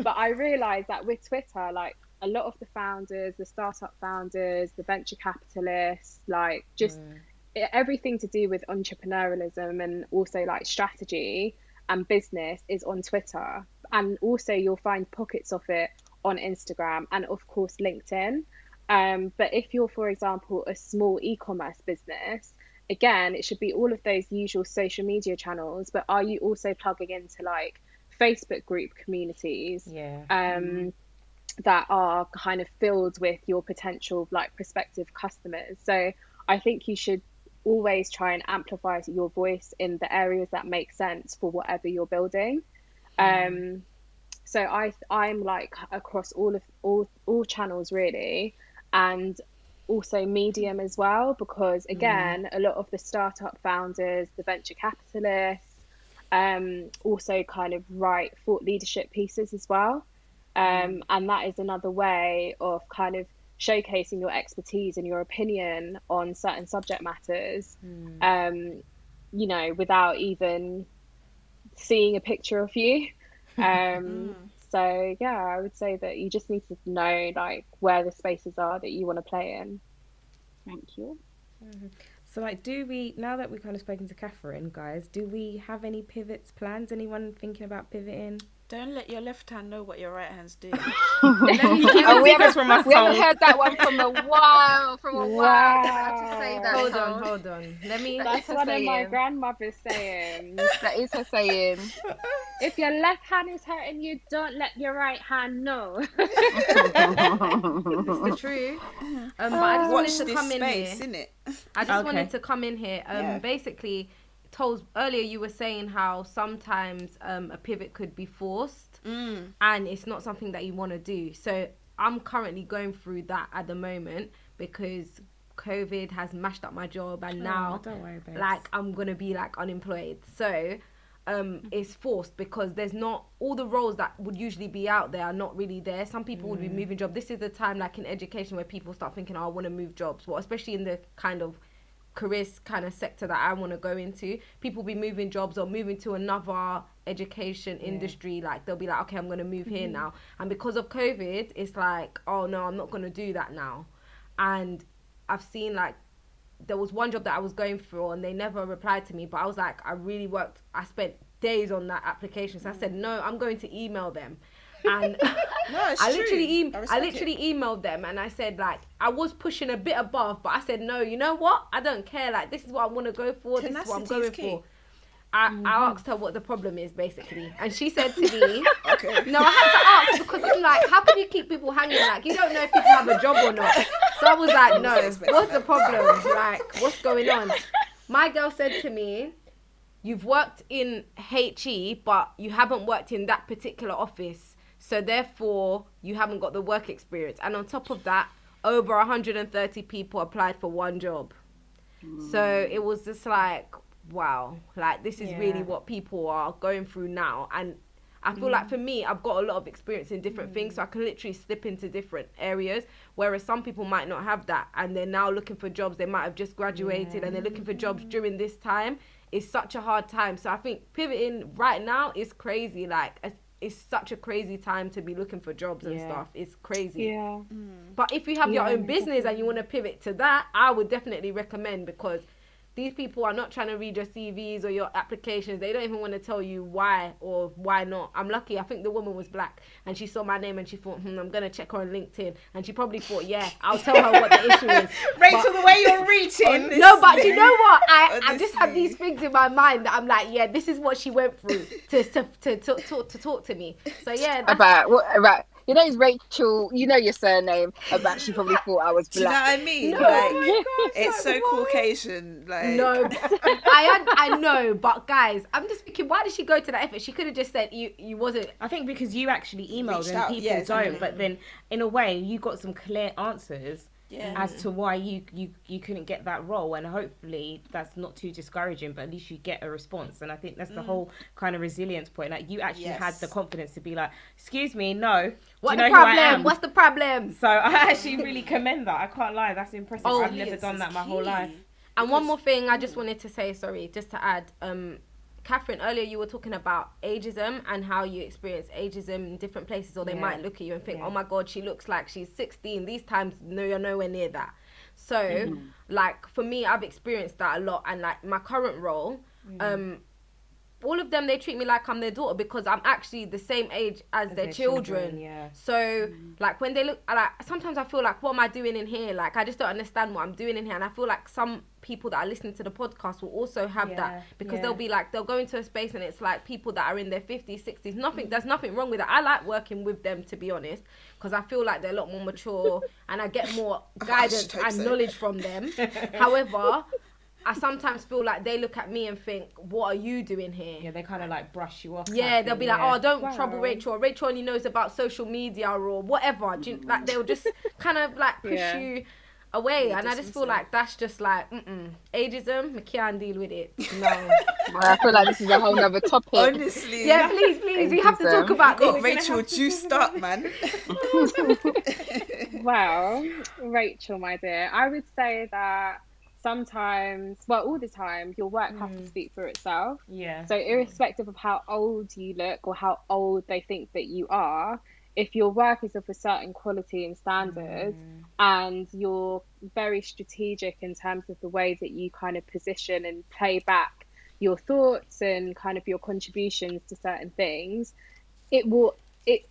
but I realized that with Twitter, like a lot of the founders, the startup founders, the venture capitalists, like just e- everything to do with entrepreneurialism and also like strategy and business is on Twitter. And also you'll find pockets of it on Instagram and of course LinkedIn. Um, but if you're, for example, a small e-commerce business, again, it should be all of those usual social media channels. But are you also plugging into like Facebook group communities Yeah. um, that are kind of filled with your potential like prospective customers? So I think you should always try and amplify your voice in the areas that make sense for whatever you're building. Um, so I I'm like across all of all all channels really, and also medium as well because again a lot of the startup founders, the venture capitalists, um, also kind of write thought leadership pieces as well, um, and that is another way of kind of showcasing your expertise and your opinion on certain subject matters, um, you know, without even seeing a picture of you. *laughs* Um, so yeah, I would say that you just need to know like where the spaces are that you want to play in. Thank you. So, like, do we now that we've kind of spoken to Catherine, guys? Do we have any pivots plans? Anyone thinking about pivoting? Don't let your left hand know what your right hand's doing. *laughs* Oh, we secrets from haven't, we haven't heard that one from a *laughs* while. From a while. I have to say Wow. that. Hold Hold on, hold on. Let me. That's what my grandmothers saying. *laughs* That is her saying. if your left hand is hurting you, don't let your right hand know. It's the truth. Um, but I just Watch wanted to this come in space, here. innit? I just Okay. wanted to come in here. Um, Yeah. basically, told earlier you were saying how sometimes um a pivot could be forced, Mm. and it's not something that you want to do. So I'm currently going through that at the moment because COVID has mashed up my job, and now Oh, don't worry, like I'm gonna be like unemployed. So um, is forced because there's not all the roles that would usually be out there are not really there. Some people would be moving jobs. This is the time, like in education, where people start thinking, "Oh, I want to move jobs." Well, especially in the kind of careers kind of sector that I want to go into, people be moving jobs or moving to another education industry. Like they'll be like, "Okay, I'm going to move here mm-hmm. now," and because of COVID, it's like, "Oh no, I'm not going to do that now," and I've seen like there was one job that I was going for and they never replied to me, but I was like, I really worked, I spent days on that application. So I mm. said, no, I'm going to email them. And *laughs* No, I literally, em- I I, literally emailed them and I said, like, I was pushing a bit above, but I said, no, you know what? I don't care. Like, this is what I want to go for. This is what I'm going for. I, I asked her what the problem is, basically. And she said to me, *laughs* Okay. no, I had to ask because I'm like, how can you keep people hanging? Like, you don't know if people have a job or not. So I was like, no, what's the problem? Like, what's going on? My girl said to me, you've worked in HE, but you haven't worked in that particular office. So therefore, you haven't got the work experience. And on top of that, over 130 people applied for one job. Hmm. So it was just like, wow, like this is really what people are going through now. And I feel like hmm. for me, I've got a lot of experience in different things, so I can literally slip into different areas. Whereas some people might not have that, and they're now looking for jobs. They might have just graduated, and they're looking for jobs during this time. It's such a hard time. So I think pivoting right now is crazy. Like it's- it's such a crazy time to be looking for jobs and Yeah. stuff. It's crazy. Yeah. Mm. But if you have your own business and you want to pivot to that, I would definitely recommend because these people are not trying to read your CVs or your applications. They don't even want to tell you why or why not. I'm lucky. I think the woman was black and she saw my name and she thought, hmm, I'm going to check her on LinkedIn. And she probably thought, yeah, I'll tell her what the *laughs* issue is. Rachel, the way you're reaching. *laughs* No, but you know what? I, I *laughs* just have these things in my mind that I'm like, yeah, this is what she went through to to to, to, to, to talk to me. So yeah, About what about you know it's Rachel, you know your surname. Uh, About she probably thought I was black. Do you know black. what I mean? No. like, *laughs* oh it's so like, what? Caucasian. Like, No, *laughs* I I know, but guys, I'm just thinking, why did she go to that effort? She could have just said you you wasn't. I think because you actually emailed Reached and out, people yeah, don't, exactly. but then in a way you got some clear answers Yeah. as to why you, you you couldn't get that role and hopefully that's not too discouraging but at least you get a response and I think that's the whole kind of resilience point like you actually had the confidence to be like excuse me no What the you know who I problem? What's the problem? so I actually really commend that I can't lie that's impressive Oh, I've never done that my whole life And one more thing, I just wanted to say, sorry, just to add, um, Catherine, earlier you were talking about ageism and how you experience ageism in different places, or they Yeah. might look at you and think, Yeah. "Oh my God, she looks like she's 16." These times, no, you're nowhere near that. So, Mm-hmm. like for me, I've experienced that a lot, and like my current role, Mm. um, all of them they treat me like I'm their daughter because I'm actually the same age as, their, their children. children, yeah. So like when they look, like sometimes I feel like, what am I doing in here? Like I just don't understand what I'm doing in here, and I feel like some people that are listening to the podcast will also have Yeah, that because yeah. they'll be like they'll go into a space and it's like people that are in their 50s 60s nothing mm. there's nothing wrong with it i like working with them to be honest because i feel like they're a lot more mature *laughs* and i get more guidance and so. knowledge from them *laughs* however I sometimes feel like they look at me and think, "What are you doing here?" yeah they kind of like brush you off Yeah, they'll be like, yeah. "Oh, don't Wow. trouble Rachel. Or Rachel only knows about social media or whatever." Do you, like they'll just *laughs* kind of like push Yeah. you away, Yeah, and I just feel like that's just like mm-mm. ageism. I can't deal with it. *laughs* No. I feel like this is a whole nother topic. Honestly, yeah, please, please. We have to talk Ageism. about got this. Rachel *laughs* juiced up, man. Well, Rachel, my dear, I would say that sometimes, well, all the time, your work has to mm. speak for itself. yeah. So, irrespective of how old you look or how old they think that you are, if your work is of a certain quality and standard mm. and you're very strategic in terms of the way that you kind of position and play back your thoughts and kind of your contributions to certain things, it will it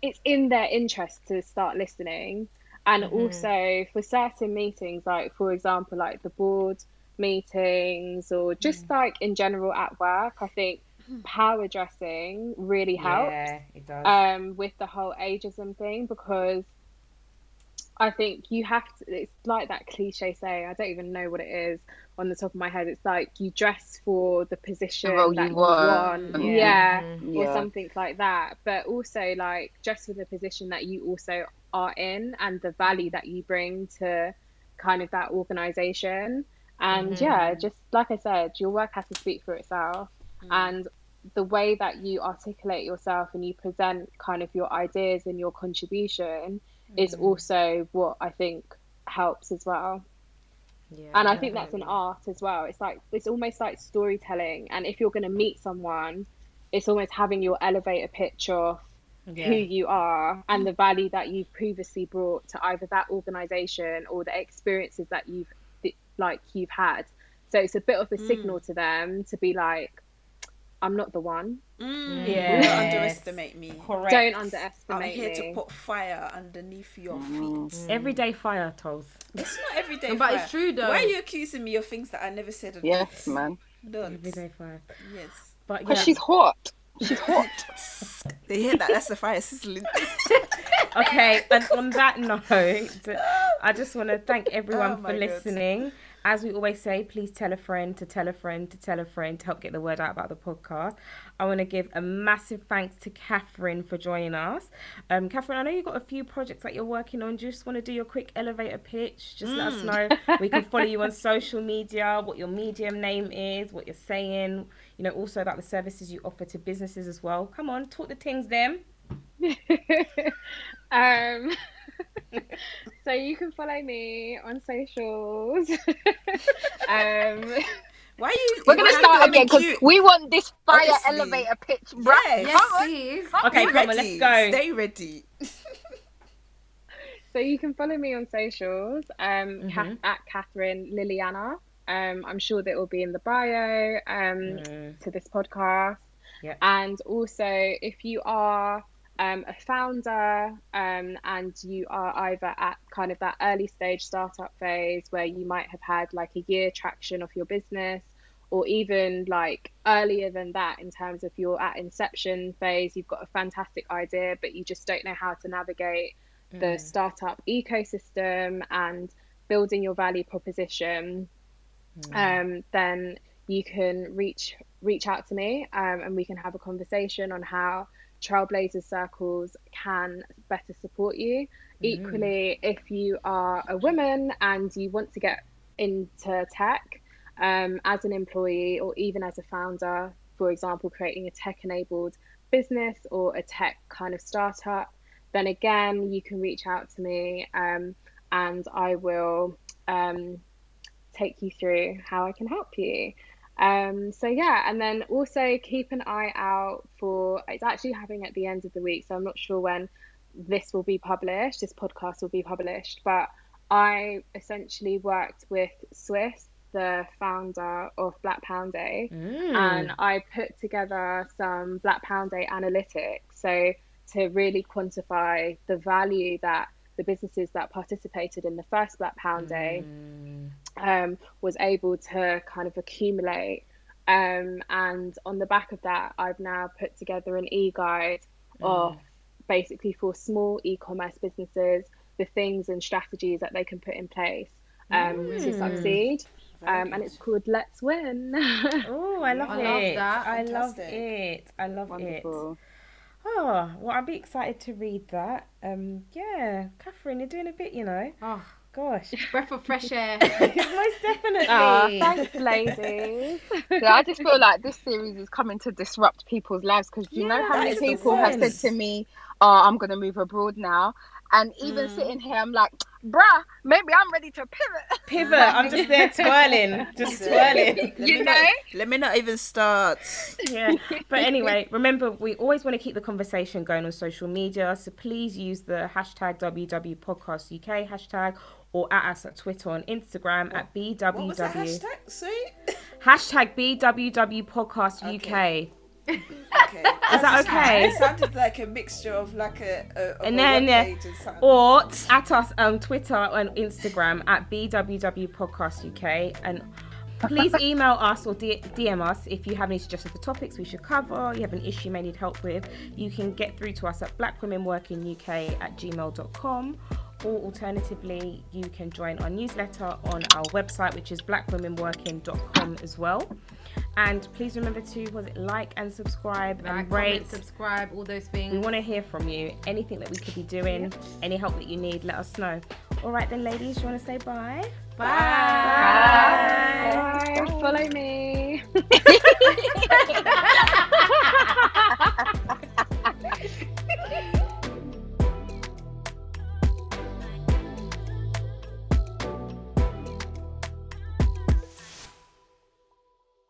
it's in their interest to start listening and mm-hmm. also for certain meetings like for example like the board meetings or just mm. like in general at work i think hmm. power dressing really helps yeah it does um, with the whole ageism thing because I think you have to. It's like that cliche saying. I don't even know what it is on the top of my head. It's like you dress for the position role that you you want. want, Yeah. yeah, mm-hmm. or Yeah. something like that. But also like dress for the position that you also are in and the value that you bring to kind of that organization. And yeah, just like I said, your work has to speak for itself. And the way that you articulate yourself and you present kind of your ideas and your contribution is Mm. also what I think helps as well. Yeah, And I think that's an art as well. It's like it's almost like storytelling. And if you're going to meet someone, it's almost having your elevator pitch of who you are and the value that you've previously brought to either that organization or the experiences that you've like you've had. So it's a bit of a Mm. signal to them to be like, I'm not the one. Mm, Yes. Don't underestimate me. Correct. Don't I'm here me. to put fire underneath your Mm. feet. Everyday fire tolls. It's not everyday but fire. it's true though. Why are you accusing me of things that I never said? Yes, did? man. Don't. Everyday fire. Yes. But Because yeah. she's hot. She's hot. *laughs* They hear that? That's the fire sizzling. *laughs* okay, *laughs* and on that note, I just want to thank everyone Oh for God. listening. As we always say, please tell a friend to tell a friend to tell a friend to help get the word out about the podcast. I want to give a massive thanks to Catherine for joining us. Um, Catherine, I know you've got a few projects that you're working on. Do you just want to do your quick elevator pitch? Just let us know. We can follow you on social media, what your medium name is, what you're saying, you know, also about the services you offer to businesses as well. Come on, talk the things them. *laughs* um, *laughs* so you can follow me on socials. *laughs* um, Why are you? We're gonna start again because we want this fire Honestly. elevator pitch, bruh. Yes. Yes, on. please. Okay, Be come on, let's ready. go. Stay ready. so you can follow me on socials um, Kath- Mhm. at Catherine Liliana. Um, I'm sure that it will be in the bio um, Mm. to this podcast. Yeah. And also, if you are um, a founder um, and you are either at kind of that early stage startup phase where you might have had like a year traction of your business, or even like earlier than that in terms of you're at inception phase, you've got a fantastic idea, but you just don't know how to navigate the startup ecosystem and building your value proposition, um, then you can reach reach out to me um, and we can have a conversation on how Trailblazers Circles can better support you. Equally, if you are a woman and you want to get into tech um, as an employee or even as a founder, for example, creating a tech enabled business or a tech kind of startup, then again, you can reach out to me um, and I will um, take you through how I can help you. Um, so yeah, and then also keep an eye out for it's actually happening at the end of the week, so I'm not sure when this will be published, this podcast will be published, but I essentially worked with Swiss, the founder of Black Pound Day, Mm. and I put together some Black Pound Day analytics. So to really quantify the value that the businesses that participated in the first Black Pound Day Mm. Um, was able to kind of accumulate. Um, and on the back of that, I've now put together an e guide of basically for small e commerce businesses the things and strategies that they can put in place um, to Mm. succeed. Um, and it's called Let's Win. Oh, *laughs* I love I it. love that. I love it. I love it. Oh, well, I'll be excited to read that. Um, yeah, Catherine, you're doing a bit, you know. Oh, Gosh, breath of fresh air. *laughs* most definitely. Ah, thanks, ladies. Yeah, I just feel like this series is coming to disrupt people's lives because you know how many people have said to me, "Oh, I'm gonna move abroad now," and even Mm. sitting here, I'm like, "Bruh, maybe I'm ready to pivot." *laughs* Pivot. I'm just there twirling, just *laughs* twirling. Let You me not, know? let me not even start. yeah. But anyway, remember, we always want to keep the conversation going on social media. So please use the hashtag WW Podcast UK hashtag or at us at Twitter and Instagram at BWW. What was that hashtag? Sorry. Hashtag BWW Podcast UK. Okay. Is that okay? It sounded like a mixture of like a, a of And a then, yeah. and. Or at us on Twitter and Instagram at BWW Podcast UK. And please email us or DM us if you have any suggestions for topics we should cover, you have an issue you may need help with. You can get through to us at blackwomenworkinguk at gmail.com. Or alternatively, you can join our newsletter on our website, which is blackwomenworking.com as well. And please remember to was it like and subscribe like, and rate, comment, subscribe, all those things. We want to hear from you. Anything that we could be doing, yeah. any help that you need, let us know. All right then, ladies, you want to say bye? Bye. Bye. bye. bye. Follow me. *laughs* *laughs*